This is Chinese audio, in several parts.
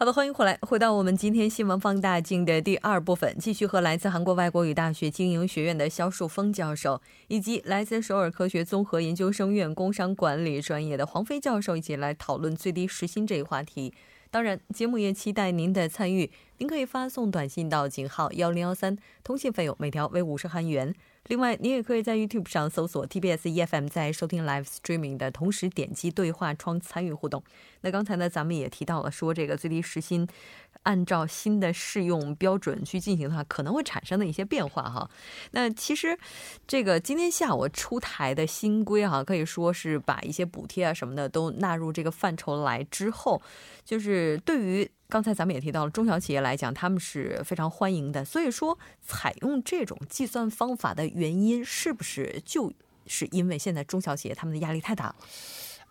好的，欢迎回来，回到我们今天新闻放大镜的第二部分，继续和来自韩国外国语大学经营学院的肖树峰教授，以及来自首尔科学综合研究生院工商管理专业的黄飞教授一起来讨论最低时薪这一话题。当然，节目也期待您的参与。您可以发送短信到井号幺零幺三，通信费用每条为五十韩元。另外，你也可以在 YouTube 上搜索 TBS EFM，在收听 Live Streaming 的同时点击对话窗参与互动。那刚才呢，咱们也提到了说这个最低时薪。按照新的适用标准去进行的话，可能会产生的一些变化哈。那其实，这个今天下午出台的新规哈，可以说是把一些补贴啊什么的都纳入这个范畴来之后，就是对于刚才咱们也提到了中小企业来讲，他们是非常欢迎的。所以说，采用这种计算方法的原因，是不是就是因为现在中小企业他们的压力太大了？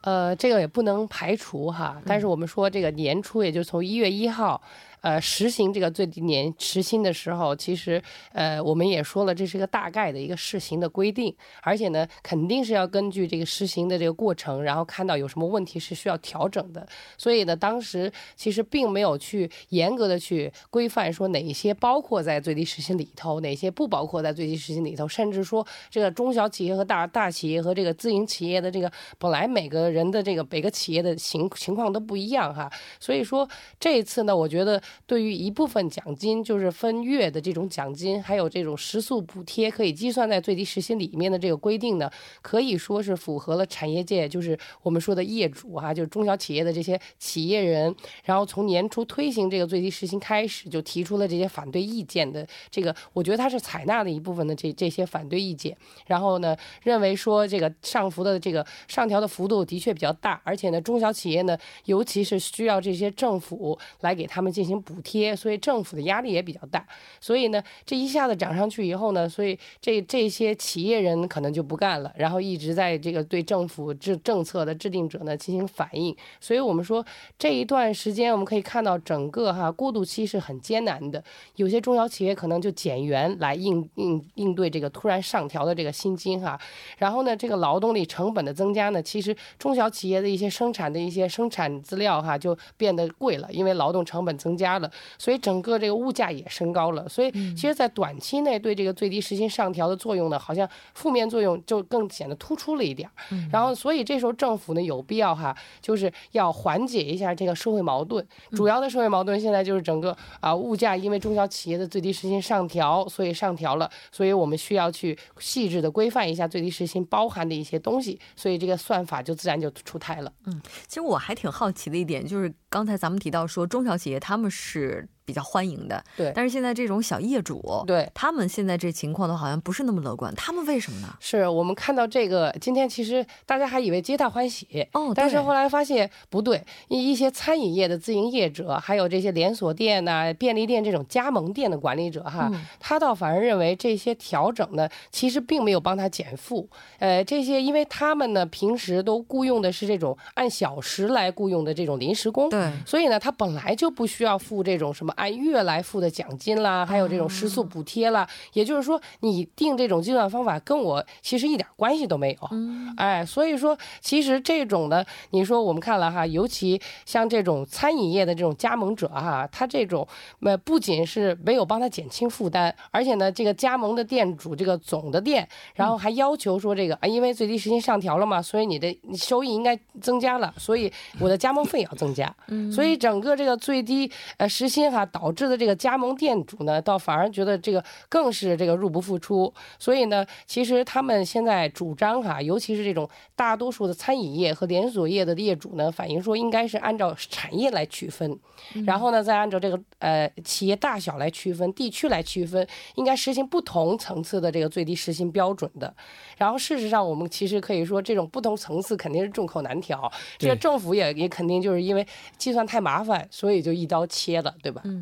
呃，这个也不能排除哈。但是我们说，这个年初，也就从一月一号。呃，实行这个最低年时薪的时候，其实呃，我们也说了，这是一个大概的一个试行的规定，而且呢，肯定是要根据这个实行的这个过程，然后看到有什么问题是需要调整的。所以呢，当时其实并没有去严格的去规范说哪些包括在最低时薪里头，哪些不包括在最低时薪里头，甚至说这个中小企业和大大企业和这个自营企业的这个本来每个人的这个每个企业的情情况都不一样哈。所以说这一次呢，我觉得。对于一部分奖金，就是分月的这种奖金，还有这种食宿补贴，可以计算在最低时薪里面的这个规定呢，可以说是符合了产业界，就是我们说的业主哈，就是中小企业的这些企业人，然后从年初推行这个最低时薪开始，就提出了这些反对意见的这个，我觉得他是采纳了一部分的这这些反对意见，然后呢，认为说这个上浮的这个上调的幅度的确比较大，而且呢，中小企业呢，尤其是需要这些政府来给他们进行。补贴，所以政府的压力也比较大。所以呢，这一下子涨上去以后呢，所以这这些企业人可能就不干了，然后一直在这个对政府制政策的制定者呢进行反应。所以我们说这一段时间，我们可以看到整个哈过渡期是很艰难的。有些中小企业可能就减员来应应应对这个突然上调的这个薪金哈。然后呢，这个劳动力成本的增加呢，其实中小企业的一些生产的一些生产资料哈就变得贵了，因为劳动成本增加。了，所以整个这个物价也升高了，所以其实，在短期内对这个最低时薪上调的作用呢，好像负面作用就更显得突出了一点。然后，所以这时候政府呢有必要哈，就是要缓解一下这个社会矛盾。主要的社会矛盾现在就是整个啊物价，因为中小企业的最低时薪上调，所以上调了，所以我们需要去细致的规范一下最低时薪包含的一些东西，所以这个算法就自然就出台了。嗯，其实我还挺好奇的一点就是。刚才咱们提到说，中小企业他们是。是比较欢迎的，对。但是现在这种小业主，对，他们现在这情况都好像不是那么乐观。他们为什么呢？是我们看到这个，今天其实大家还以为皆大欢喜哦，但是后来发现不对。一一些餐饮业的自营业者，还有这些连锁店呐、便利店这种加盟店的管理者哈，他倒反而认为这些调整呢，其实并没有帮他减负。呃，这些因为他们呢平时都雇佣的是这种按小时来雇佣的这种临时工，对，所以呢，他本来就不需要付这种什么。按月来付的奖金啦，还有这种食宿补贴啦，也就是说，你定这种计算方法跟我其实一点关系都没有。嗯，哎，所以说，其实这种的，你说我们看了哈，尤其像这种餐饮业的这种加盟者哈，他这种呃不仅是没有帮他减轻负担，而且呢，这个加盟的店主这个总的店，然后还要求说这个啊，因为最低时薪上调了嘛，所以你的收益应该增加了，所以我的加盟费也要增加。嗯，所以整个这个最低呃时薪哈。导致的这个加盟店主呢，倒反而觉得这个更是这个入不敷出，所以呢，其实他们现在主张哈，尤其是这种大多数的餐饮业和连锁业的业主呢，反映说应该是按照产业来区分，然后呢，再按照这个呃企业大小来区分，地区来区分，应该实行不同层次的这个最低时薪标准的。然后事实上，我们其实可以说，这种不同层次肯定是众口难调，这个政府也也肯定就是因为计算太麻烦，所以就一刀切了，对吧？嗯，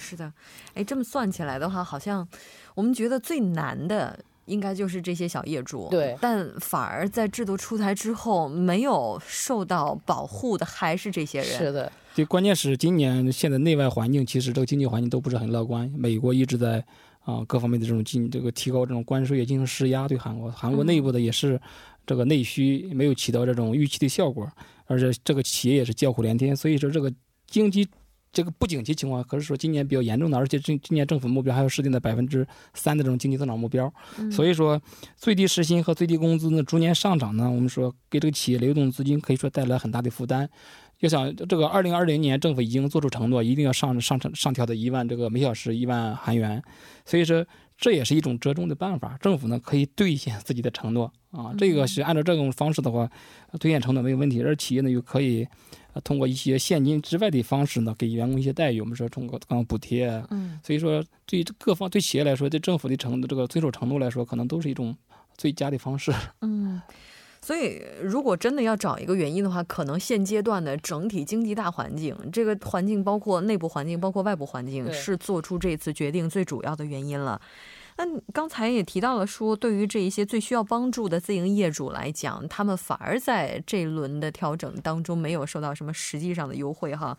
是的，哎，这么算起来的话，好像我们觉得最难的应该就是这些小业主，对，但反而在制度出台之后，没有受到保护的还是这些人。是的，对，关键是今年现在内外环境其实这个经济环境都不是很乐观，美国一直在啊各方面的这种进这个提高这种关税，也进行施压对韩国，韩国内部的也是这个内需没有起到这种预期的效果，而且这个企业也是叫苦连天，所以说这个经济。这个不景气情况，可是说今年比较严重的，而且今今年政府目标还有设定的百分之三的这种经济增长目标，所以说最低时薪和最低工资呢逐年上涨呢，我们说给这个企业流动资金可以说带来很大的负担。要想这个二零二零年政府已经做出承诺，一定要上上上上调的一万这个每小时一万韩元，所以说这也是一种折中的办法。政府呢可以兑现自己的承诺啊，这个是按照这种方式的话，兑现承诺没有问题，而企业呢又可以。通过一些现金之外的方式呢，给员工一些待遇。我们说通过刚刚补贴，嗯，所以说对各方对企业来说，对政府的程这个遵守程度来说，可能都是一种最佳的方式。嗯，所以如果真的要找一个原因的话，可能现阶段的整体经济大环境，这个环境包括内部环境，包括外部环境，是做出这次决定最主要的原因了。那刚才也提到了，说对于这一些最需要帮助的自营业主来讲，他们反而在这一轮的调整当中没有受到什么实际上的优惠哈。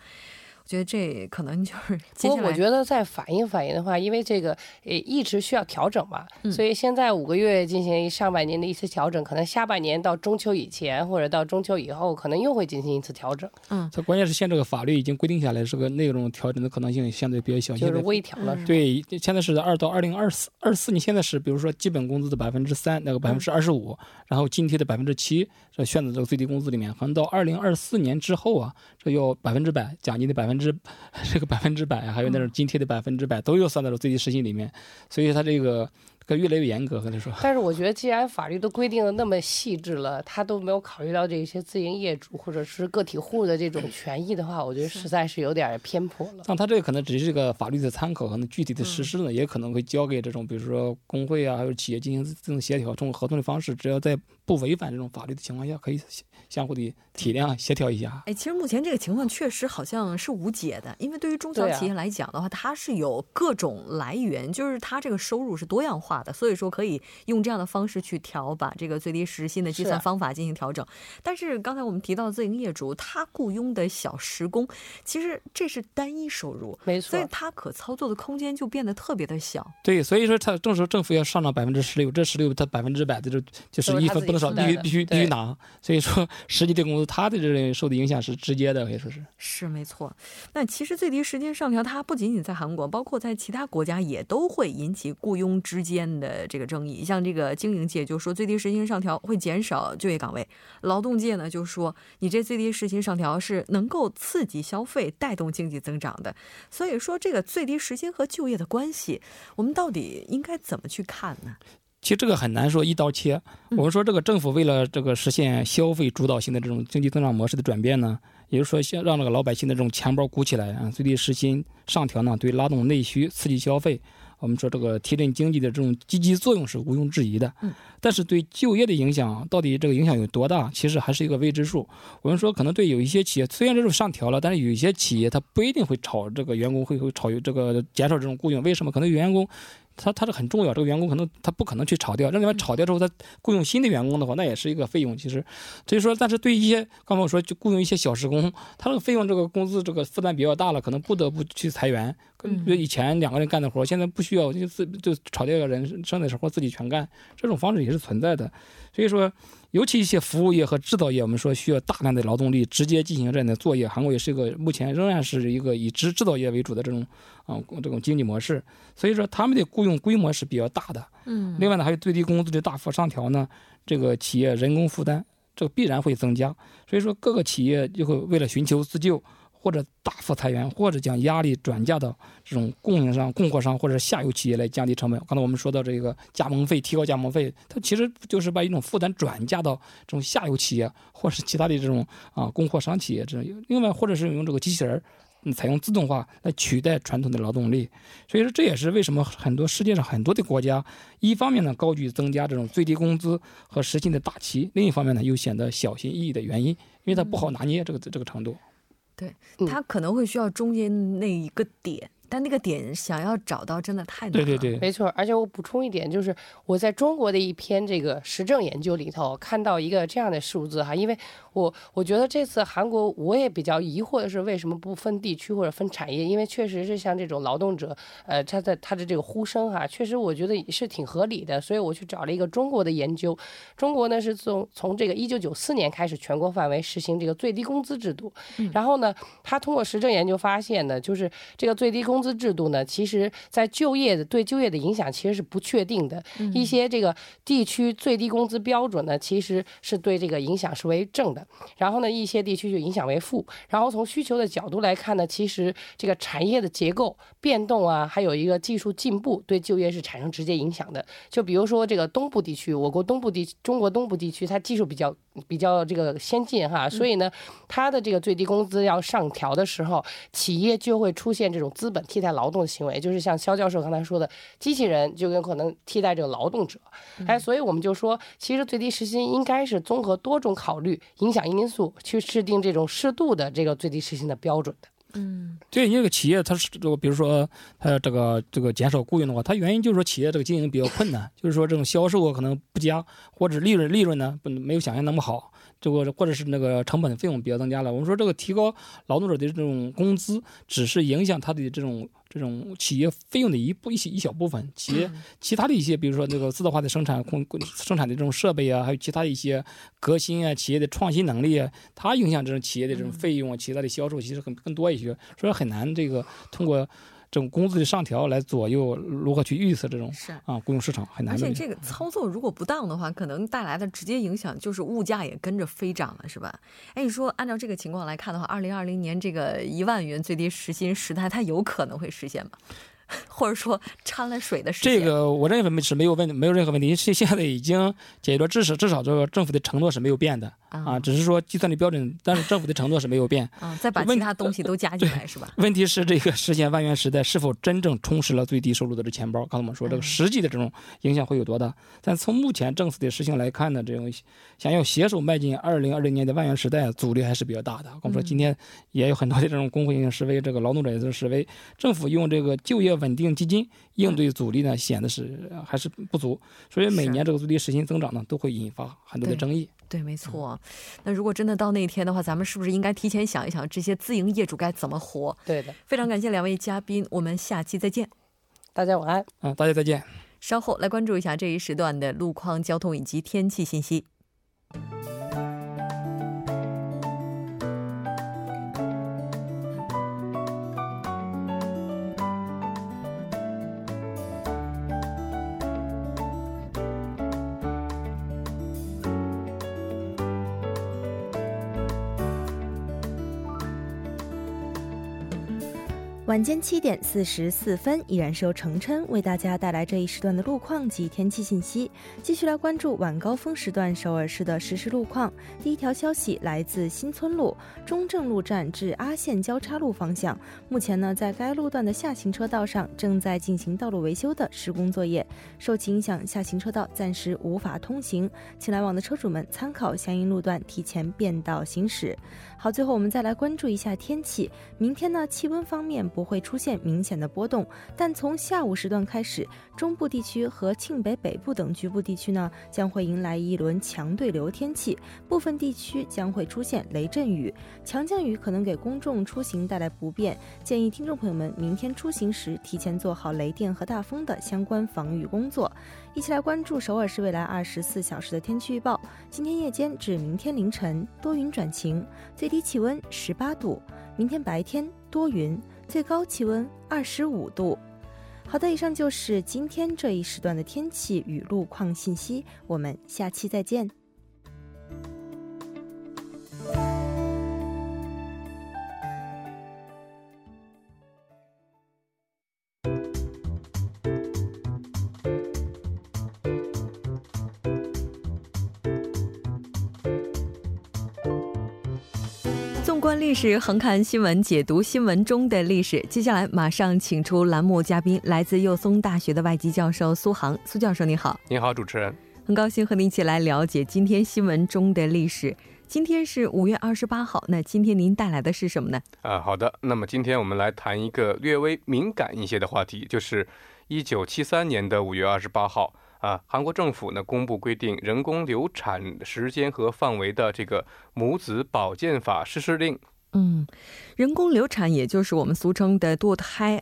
觉得这可能就是。不过我觉得再反映反映的话，因为这个呃一直需要调整嘛，所以现在五个月进行上半年的一次调整，可能下半年到中秋以前或者到中秋以后，可能又会进行一次调整。嗯，它关键是现在这个法律已经规定下来，这个内容调整的可能性相对比较小，就是微调了。对，现在是二到二零二四二四，你现在是比如说基本工资的百分之三，那个百分之二十五，然后津贴的百分之七，这选择这个最低工资里面，可能到二零二四年之后啊，这要百分之百奖金的百分之。这个百分之百，还有那种津贴的百分之百，都又算到了最低时薪里面，所以它这个。越来越严格，跟他说。但是我觉得，既然法律都规定的那么细致了，他都没有考虑到这些自营业主或者是个体户的这种权益的话，我觉得实在是有点偏颇了。像他这个可能只是个法律的参考，可能具体的实施呢，也可能会交给这种，比如说工会啊，还有企业进行这种协调，通过合同的方式，只要在不违反这种法律的情况下，可以相互的体谅协调一下。哎，其实目前这个情况确实好像是无解的，因为对于中小企业来讲的话，它是有各种来源，就是它这个收入是多样化的，所以说可以。用这样的方式去调，把这个最低时薪的计算方法进行调整。但是刚才我们提到自营业主，他雇佣的小时工，其实这是单一收入，没错，所以他可操作的空间就变得特别的小。对，所以说他正说政府要上涨百分之十六，这十六他百分之百的就就是一分不能少，必须必须必须拿。所以说实际的工资，他的这受的影响是直接的，可以说是是没错。那其实最低时间上调，它不仅仅在韩国，包括在其他国家也都会引起雇佣之间的这个争议。你像这个经营界就说最低时薪上调会减少就业岗位，劳动界呢就说你这最低时薪上调是能够刺激消费、带动经济增长的。所以说这个最低时薪和就业的关系，我们到底应该怎么去看呢？其实这个很难说一刀切。我们说这个政府为了这个实现消费主导性的这种经济增长模式的转变呢，也就是说先让这个老百姓的这种钱包鼓起来啊，最低时薪上调呢，对拉动内需、刺激消费。我们说这个提振经济的这种积极作用是毋庸置疑的，嗯，但是对就业的影响到底这个影响有多大，其实还是一个未知数。我们说可能对有一些企业虽然这种上调了，但是有一些企业它不一定会炒这个员工会会炒这个减少这种雇佣，为什么？可能员工。他他是很重要，这个员工可能他不可能去炒掉，让你们炒掉之后，他雇佣新的员工的话，那也是一个费用。其实，所以说，但是对一些刚才我说就雇佣一些小时工，他这个费用这个工资这个负担比较大了，可能不得不去裁员。跟以前两个人干的活，现在不需要就自就炒掉一个人，剩的时候自己全干，这种方式也是存在的。所以说。尤其一些服务业和制造业，我们说需要大量的劳动力直接进行这样的作业。韩国也是一个目前仍然是一个以制制造业为主的这种啊这种经济模式，所以说他们的雇佣规模是比较大的。嗯，另外呢，还有最低工资的大幅上调呢，这个企业人工负担这个必然会增加。所以说各个企业就会为了寻求自救。或者大幅裁员，或者将压力转嫁到这种供应商、供货商或者下游企业来降低成本。刚才我们说到这个加盟费，提高加盟费，它其实就是把一种负担转嫁到这种下游企业，或是其他的这种啊供货商企业。这另外，或者是用这个机器人，采用自动化来取代传统的劳动力。所以说，这也是为什么很多世界上很多的国家，一方面呢高举增加这种最低工资和实薪的大旗，另一方面呢又显得小心翼翼的原因，因为它不好拿捏这个这个程度。对他可能会需要中间那一个点，但那个点想要找到真的太难了。对对对，没错，而且我补充一点，就是我在中国的一篇这个时政研究里头看到一个这样的数字哈，因为我我觉得这次韩国我也比较疑惑的是为什么不分地区或者分产业，因为确实是像这种劳动者，呃，他的他的这个呼声哈，确实我觉得也是挺合理的，所以我去找了一个中国的研究，中国呢是从从这个一九九四年开始全国范围实行这个最低工资制度，然后呢，他通过实证研究发现呢，就是这个最低工资制度呢，其实在就业的对就业的影响其实是不确定的，一些这个地区最低工资标准呢，其实是对这个影响是为正的，然后呢，一些地区就影响为负，然后从需求的角度来看呢，其实这个产业的结构变动啊，还有一个技术进步对就业是产生直接影响的。就比如说这个东部地区，我国东部地中国东部地区，它技术比较比较这个先进哈，所以呢，它的这个最低工资要上调的时候，企业就会出现这种资本替代劳动的行为，就是像肖教授刚才说的，机器人就有可能替代这个劳动者。哎，所以我们就说，其实最低时薪应该是综合多种考虑影响因素去制定这种适度的这个最低时薪的标准的。嗯，对你这个企业，它是这个，比如说它这个这个减少雇佣的话，它原因就是说企业这个经营比较困难，就是说这种销售啊可能不佳，或者利润利润呢不没有想象那么好，这个或者是那个成本费用比较增加了。我们说这个提高劳动者的这种工资，只是影响他的这种这种企业费用的一部一些一小部分，企业其他的一些，比如说这个自动化的生产工生产的这种设备啊，还有其他一些革新啊，企业的创新能力啊，它影响这种企业的这种费用啊，其他的销售其实很更多一些，所以很难这个通过这种工资的上调来左右如何去预测这种是。啊雇佣市场很难而且。这个操作如果不当的话，可能带来的直接影响就是物价也跟着飞涨了，是吧？哎，你说按照这个情况来看的话，二零二零年这个一万元最低时薪时代，它有可能会实现吗？或者说掺了水的事情？这个我认为是没有问没有任何问题，是现在已经解决了，至少至少这个政府的承诺是没有变的啊，只是说计算的标准，但是政府的承诺是没有变。啊，再把其他东西都加进来，是吧？问题是这个实现万元时代是否真正充实了最低收入的这钱包？刚才我们说这个实际的这种影响会有多大？但从目前政府的实行来看呢，这种想要携手迈进二零二零年的万元时代，阻力还是比较大的。我们说今天也有很多的这种工会性示威，这个劳动者也是示威，政府用这个就业稳定基金应对阻力呢，显得是呃还是不足，所以每年这个最低时薪增长呢，都会引发很多的争议。对，没错。那如果真的到那一天的话，咱们是不是应该提前想一想，这些自营业主该怎么活？对的，非常感谢两位嘉宾，我们下期再见。大家晚安。嗯，大家再见。稍后来关注一下这一时段的路况、交通以及天气信息。晚间七点四十四分，依然是由程琛为大家带来这一时段的路况及天气信息。继续来关注晚高峰时段首尔市的实时路况。第一条消息来自新村路中正路站至阿线交叉路方向，目前呢，在该路段的下行车道上正在进行道路维修的施工作业，受其影响，下行车道暂时无法通行，请来往的车主们参考相应路段提前变道行驶。好，最后我们再来关注一下天气。明天呢，气温方面不会出现明显的波动，但从下午时段开始，中部地区和庆北北部等局部地区呢，将会迎来一轮强对流天气，部分地区将会出现雷阵雨，强降雨可能给公众出行带来不便，建议听众朋友们明天出行时提前做好雷电和大风的相关防御工作。一起来关注首尔市未来二十四小时的天气预报。今天夜间至明天凌晨多云转晴，最低气温十八度；明天白天多云，最高气温二十五度。好的，以上就是今天这一时段的天气与路况信息，我们下期再见。历史，横看新闻，解读新闻中的历史。接下来马上请出栏目嘉宾，来自幼松大学的外籍教授苏杭。苏教授，你好，你好，主持人。很高兴和您一起来了解今天新闻中的历史。今天是五月二十八号，那今天您带来的是什么呢？啊，好的。那么今天我们来谈一个略微敏感一些的话题，就是一九七三年的五月二十八号啊，韩国政府呢公布规定人工流产时间和范围的这个母子保健法实施令。嗯，人工流产也就是我们俗称的堕胎。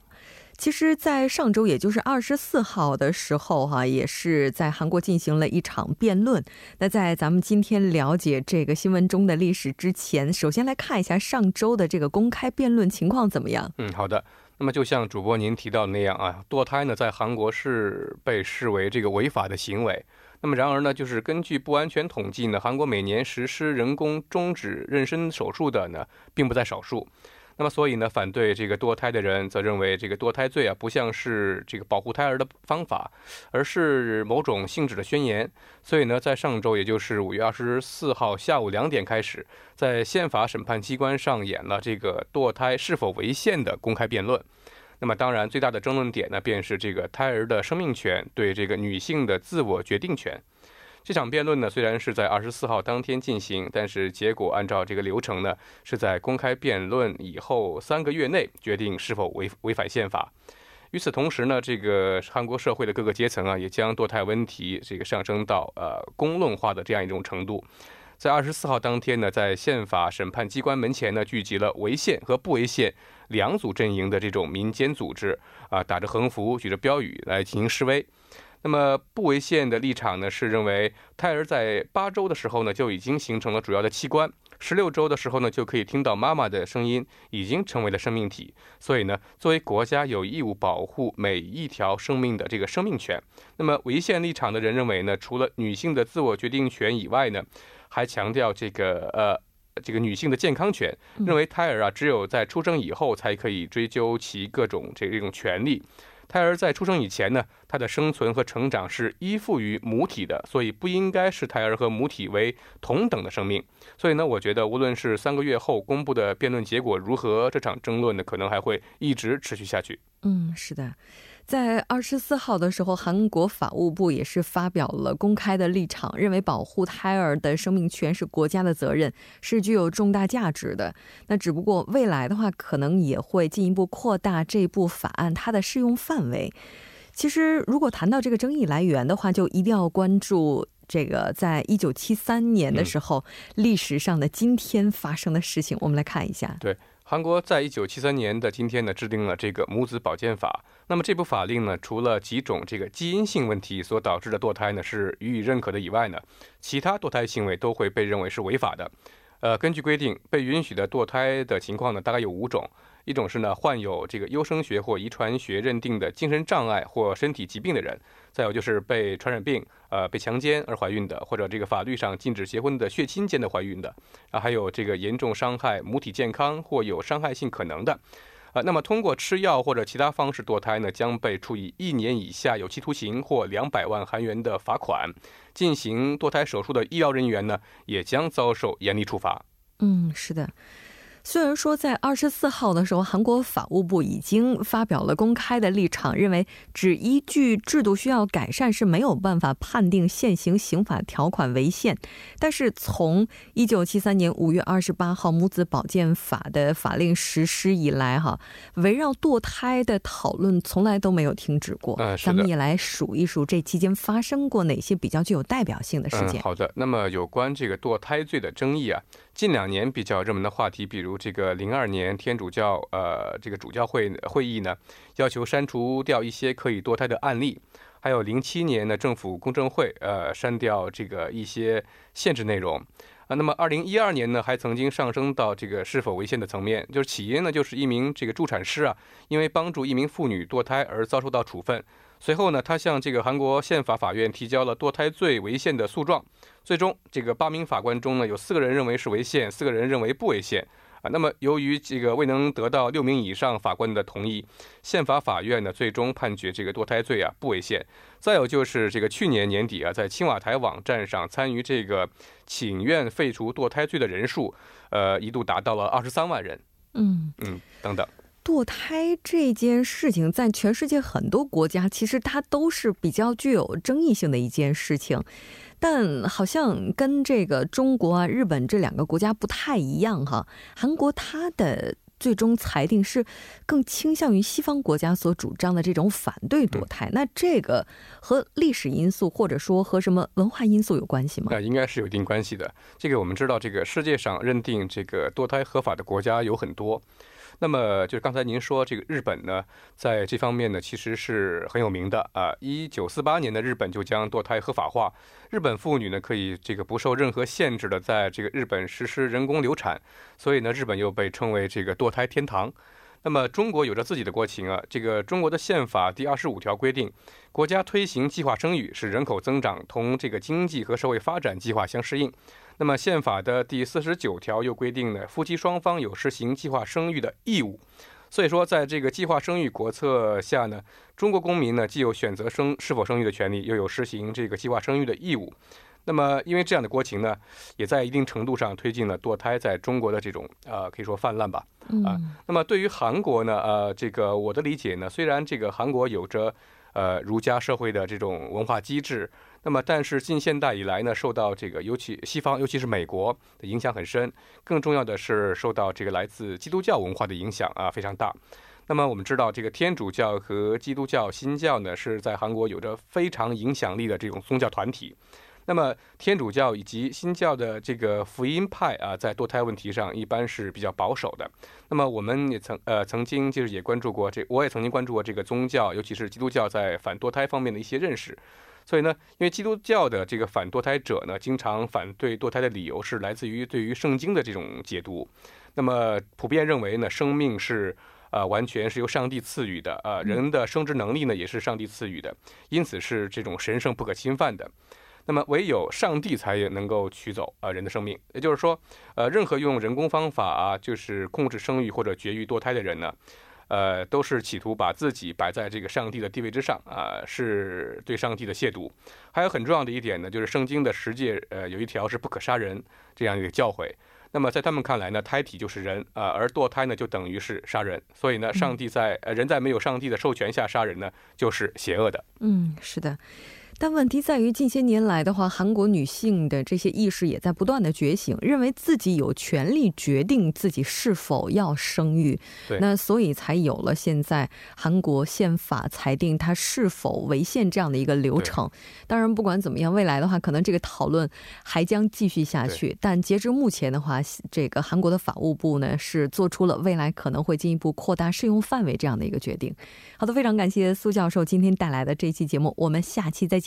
其实，在上周，也就是二十四号的时候，哈，也是在韩国进行了一场辩论。那在咱们今天了解这个新闻中的历史之前，首先来看一下上周的这个公开辩论情况怎么样？嗯，好的。那么就像主播您提到的那样啊，堕胎呢，在韩国是被视为这个违法的行为。那么然而呢，就是根据不完全统计呢，韩国每年实施人工终止妊娠手术的呢，并不在少数。那么，所以呢，反对这个堕胎的人则认为，这个堕胎罪啊，不像是这个保护胎儿的方法，而是某种性质的宣言。所以呢，在上周，也就是五月二十四号下午两点开始，在宪法审判机关上演了这个堕胎是否违宪的公开辩论。那么，当然，最大的争论点呢，便是这个胎儿的生命权对这个女性的自我决定权。这场辩论呢，虽然是在二十四号当天进行，但是结果按照这个流程呢，是在公开辩论以后三个月内决定是否违违反宪法。与此同时呢，这个韩国社会的各个阶层啊，也将堕胎问题这个上升到呃公论化的这样一种程度。在二十四号当天呢，在宪法审判机关门前呢，聚集了违宪和不违宪两组阵营的这种民间组织啊，打着横幅，举着标语来进行示威。那么不违宪的立场呢，是认为胎儿在八周的时候呢就已经形成了主要的器官，十六周的时候呢就可以听到妈妈的声音，已经成为了生命体。所以呢，作为国家有义务保护每一条生命的这个生命权。那么违宪立场的人认为呢，除了女性的自我决定权以外呢，还强调这个呃这个女性的健康权，认为胎儿啊只有在出生以后才可以追究其各种这这种权利。胎儿在出生以前呢，它的生存和成长是依附于母体的，所以不应该视胎儿和母体为同等的生命。所以呢，我觉得无论是三个月后公布的辩论结果如何，这场争论呢，可能还会一直持续下去。嗯，是的。在二十四号的时候，韩国法务部也是发表了公开的立场，认为保护胎儿的生命权是国家的责任，是具有重大价值的。那只不过未来的话，可能也会进一步扩大这部法案它的适用范围。其实，如果谈到这个争议来源的话，就一定要关注这个在一九七三年的时候历史上的今天发生的事情。我们来看一下。对。韩国在一九七三年的今天呢，制定了这个母子保健法。那么这部法令呢，除了几种这个基因性问题所导致的堕胎呢是予以认可的以外呢，其他堕胎行为都会被认为是违法的。呃，根据规定，被允许的堕胎的情况呢，大概有五种。一种是呢，患有这个优生学或遗传学认定的精神障碍或身体疾病的人；再有就是被传染病、呃被强奸而怀孕的，或者这个法律上禁止结婚的血亲间的怀孕的；啊，还有这个严重伤害母体健康或有伤害性可能的。啊，那么通过吃药或者其他方式堕胎呢，将被处以一年以下有期徒刑或两百万韩元的罚款。进行堕胎手术的医疗人员呢，也将遭受严厉处罚。嗯，是的。虽然说在二十四号的时候，韩国法务部已经发表了公开的立场，认为只依据制度需要改善是没有办法判定现行刑法条款违宪。但是从一九七三年五月二十八号母子保健法的法令实施以来，哈，围绕堕胎的讨论从来都没有停止过。嗯，咱们也来数一数这期间发生过哪些比较具有代表性的事件。好的，那么有关这个堕胎罪的争议啊。近两年比较热门的话题，比如这个零二年天主教呃这个主教会会议呢，要求删除掉一些可以堕胎的案例，还有零七年的政府公证会呃删掉这个一些限制内容啊。那么二零一二年呢，还曾经上升到这个是否违宪的层面，就是起因呢就是一名这个助产师啊，因为帮助一名妇女堕胎而遭受到处分。随后呢，他向这个韩国宪法法院提交了堕胎罪违宪的诉状。最终，这个八名法官中呢，有四个人认为是违宪，四个人认为不违宪。啊，那么由于这个未能得到六名以上法官的同意，宪法法院呢最终判决这个堕胎罪啊不违宪。再有就是这个去年年底啊，在青瓦台网站上参与这个请愿废除堕胎罪的人数，呃，一度达到了二十三万人。嗯嗯，等等。堕胎这件事情，在全世界很多国家，其实它都是比较具有争议性的一件事情。但好像跟这个中国啊、日本这两个国家不太一样哈。韩国它的。最终裁定是更倾向于西方国家所主张的这种反对堕胎，那这个和历史因素或者说和什么文化因素有关系吗？那应该是有一定关系的。这个我们知道，这个世界上认定这个堕胎合法的国家有很多。那么就是刚才您说这个日本呢，在这方面呢其实是很有名的啊。一九四八年的日本就将堕胎合法化，日本妇女呢可以这个不受任何限制的在这个日本实施人工流产，所以呢日本又被称为这个堕胎天堂。那么中国有着自己的国情啊，这个中国的宪法第二十五条规定，国家推行计划生育，使人口增长同这个经济和社会发展计划相适应。那么宪法的第四十九条又规定呢，夫妻双方有实行计划生育的义务。所以说，在这个计划生育国策下呢，中国公民呢既有选择生是否生育的权利，又有实行这个计划生育的义务。那么，因为这样的国情呢，也在一定程度上推进了堕胎在中国的这种呃可以说泛滥吧。啊，那么对于韩国呢，呃，这个我的理解呢，虽然这个韩国有着呃儒家社会的这种文化机制。那么，但是近现代以来呢，受到这个尤其西方，尤其是美国的影响很深。更重要的是，受到这个来自基督教文化的影响啊非常大。那么我们知道，这个天主教和基督教新教呢，是在韩国有着非常影响力的这种宗教团体。那么天主教以及新教的这个福音派啊，在堕胎问题上一般是比较保守的。那么我们也曾呃曾经就是也关注过这，我也曾经关注过这个宗教，尤其是基督教在反堕胎方面的一些认识。所以呢，因为基督教的这个反堕胎者呢，经常反对堕胎的理由是来自于对于圣经的这种解读。那么普遍认为呢，生命是呃完全是由上帝赐予的，呃人的生殖能力呢也是上帝赐予的，因此是这种神圣不可侵犯的。那么唯有上帝才能够取走啊人的生命。也就是说，呃任何用人工方法啊，就是控制生育或者绝育堕胎的人呢。呃，都是企图把自己摆在这个上帝的地位之上啊，是对上帝的亵渎。还有很重要的一点呢，就是圣经的十诫，呃，有一条是不可杀人这样一个教诲。那么在他们看来呢，胎体就是人啊，而堕胎呢就等于是杀人。所以呢，上帝在呃人在没有上帝的授权下杀人呢，就是邪恶的。嗯，是的。但问题在于，近些年来的话，韩国女性的这些意识也在不断的觉醒，认为自己有权利决定自己是否要生育。对，那所以才有了现在韩国宪法裁定它是否违宪这样的一个流程。当然，不管怎么样，未来的话，可能这个讨论还将继续下去。但截至目前的话，这个韩国的法务部呢，是做出了未来可能会进一步扩大适用范围这样的一个决定。好的，非常感谢苏教授今天带来的这期节目，我们下期再见。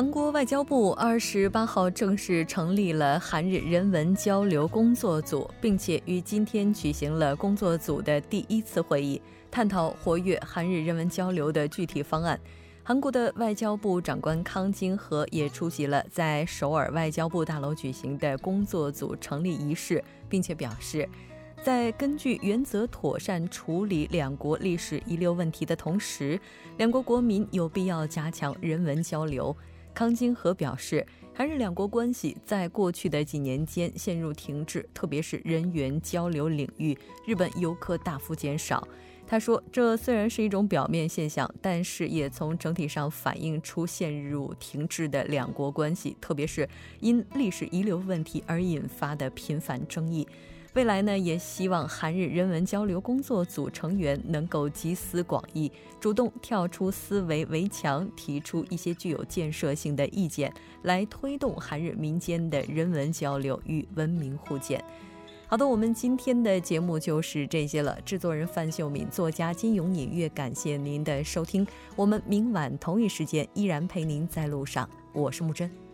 韩国外交部二十八号正式成立了韩日人文交流工作组，并且于今天举行了工作组的第一次会议，探讨活跃韩日人文交流的具体方案。韩国的外交部长官康京和也出席了在首尔外交部大楼举行的工作组成立仪式，并且表示，在根据原则妥善处理两国历史遗留问题的同时，两国国民有必要加强人文交流。康金和表示，韩日两国关系在过去的几年间陷入停滞，特别是人员交流领域，日本游客大幅减少。他说，这虽然是一种表面现象，但是也从整体上反映出陷入停滞的两国关系，特别是因历史遗留问题而引发的频繁争议。未来呢，也希望韩日人文交流工作组成员能够集思广益，主动跳出思维围墙，提出一些具有建设性的意见，来推动韩日民间的人文交流与文明互鉴。好的，我们今天的节目就是这些了。制作人范秀敏，作家金永隐月，感谢您的收听。我们明晚同一时间依然陪您在路上，我是木真。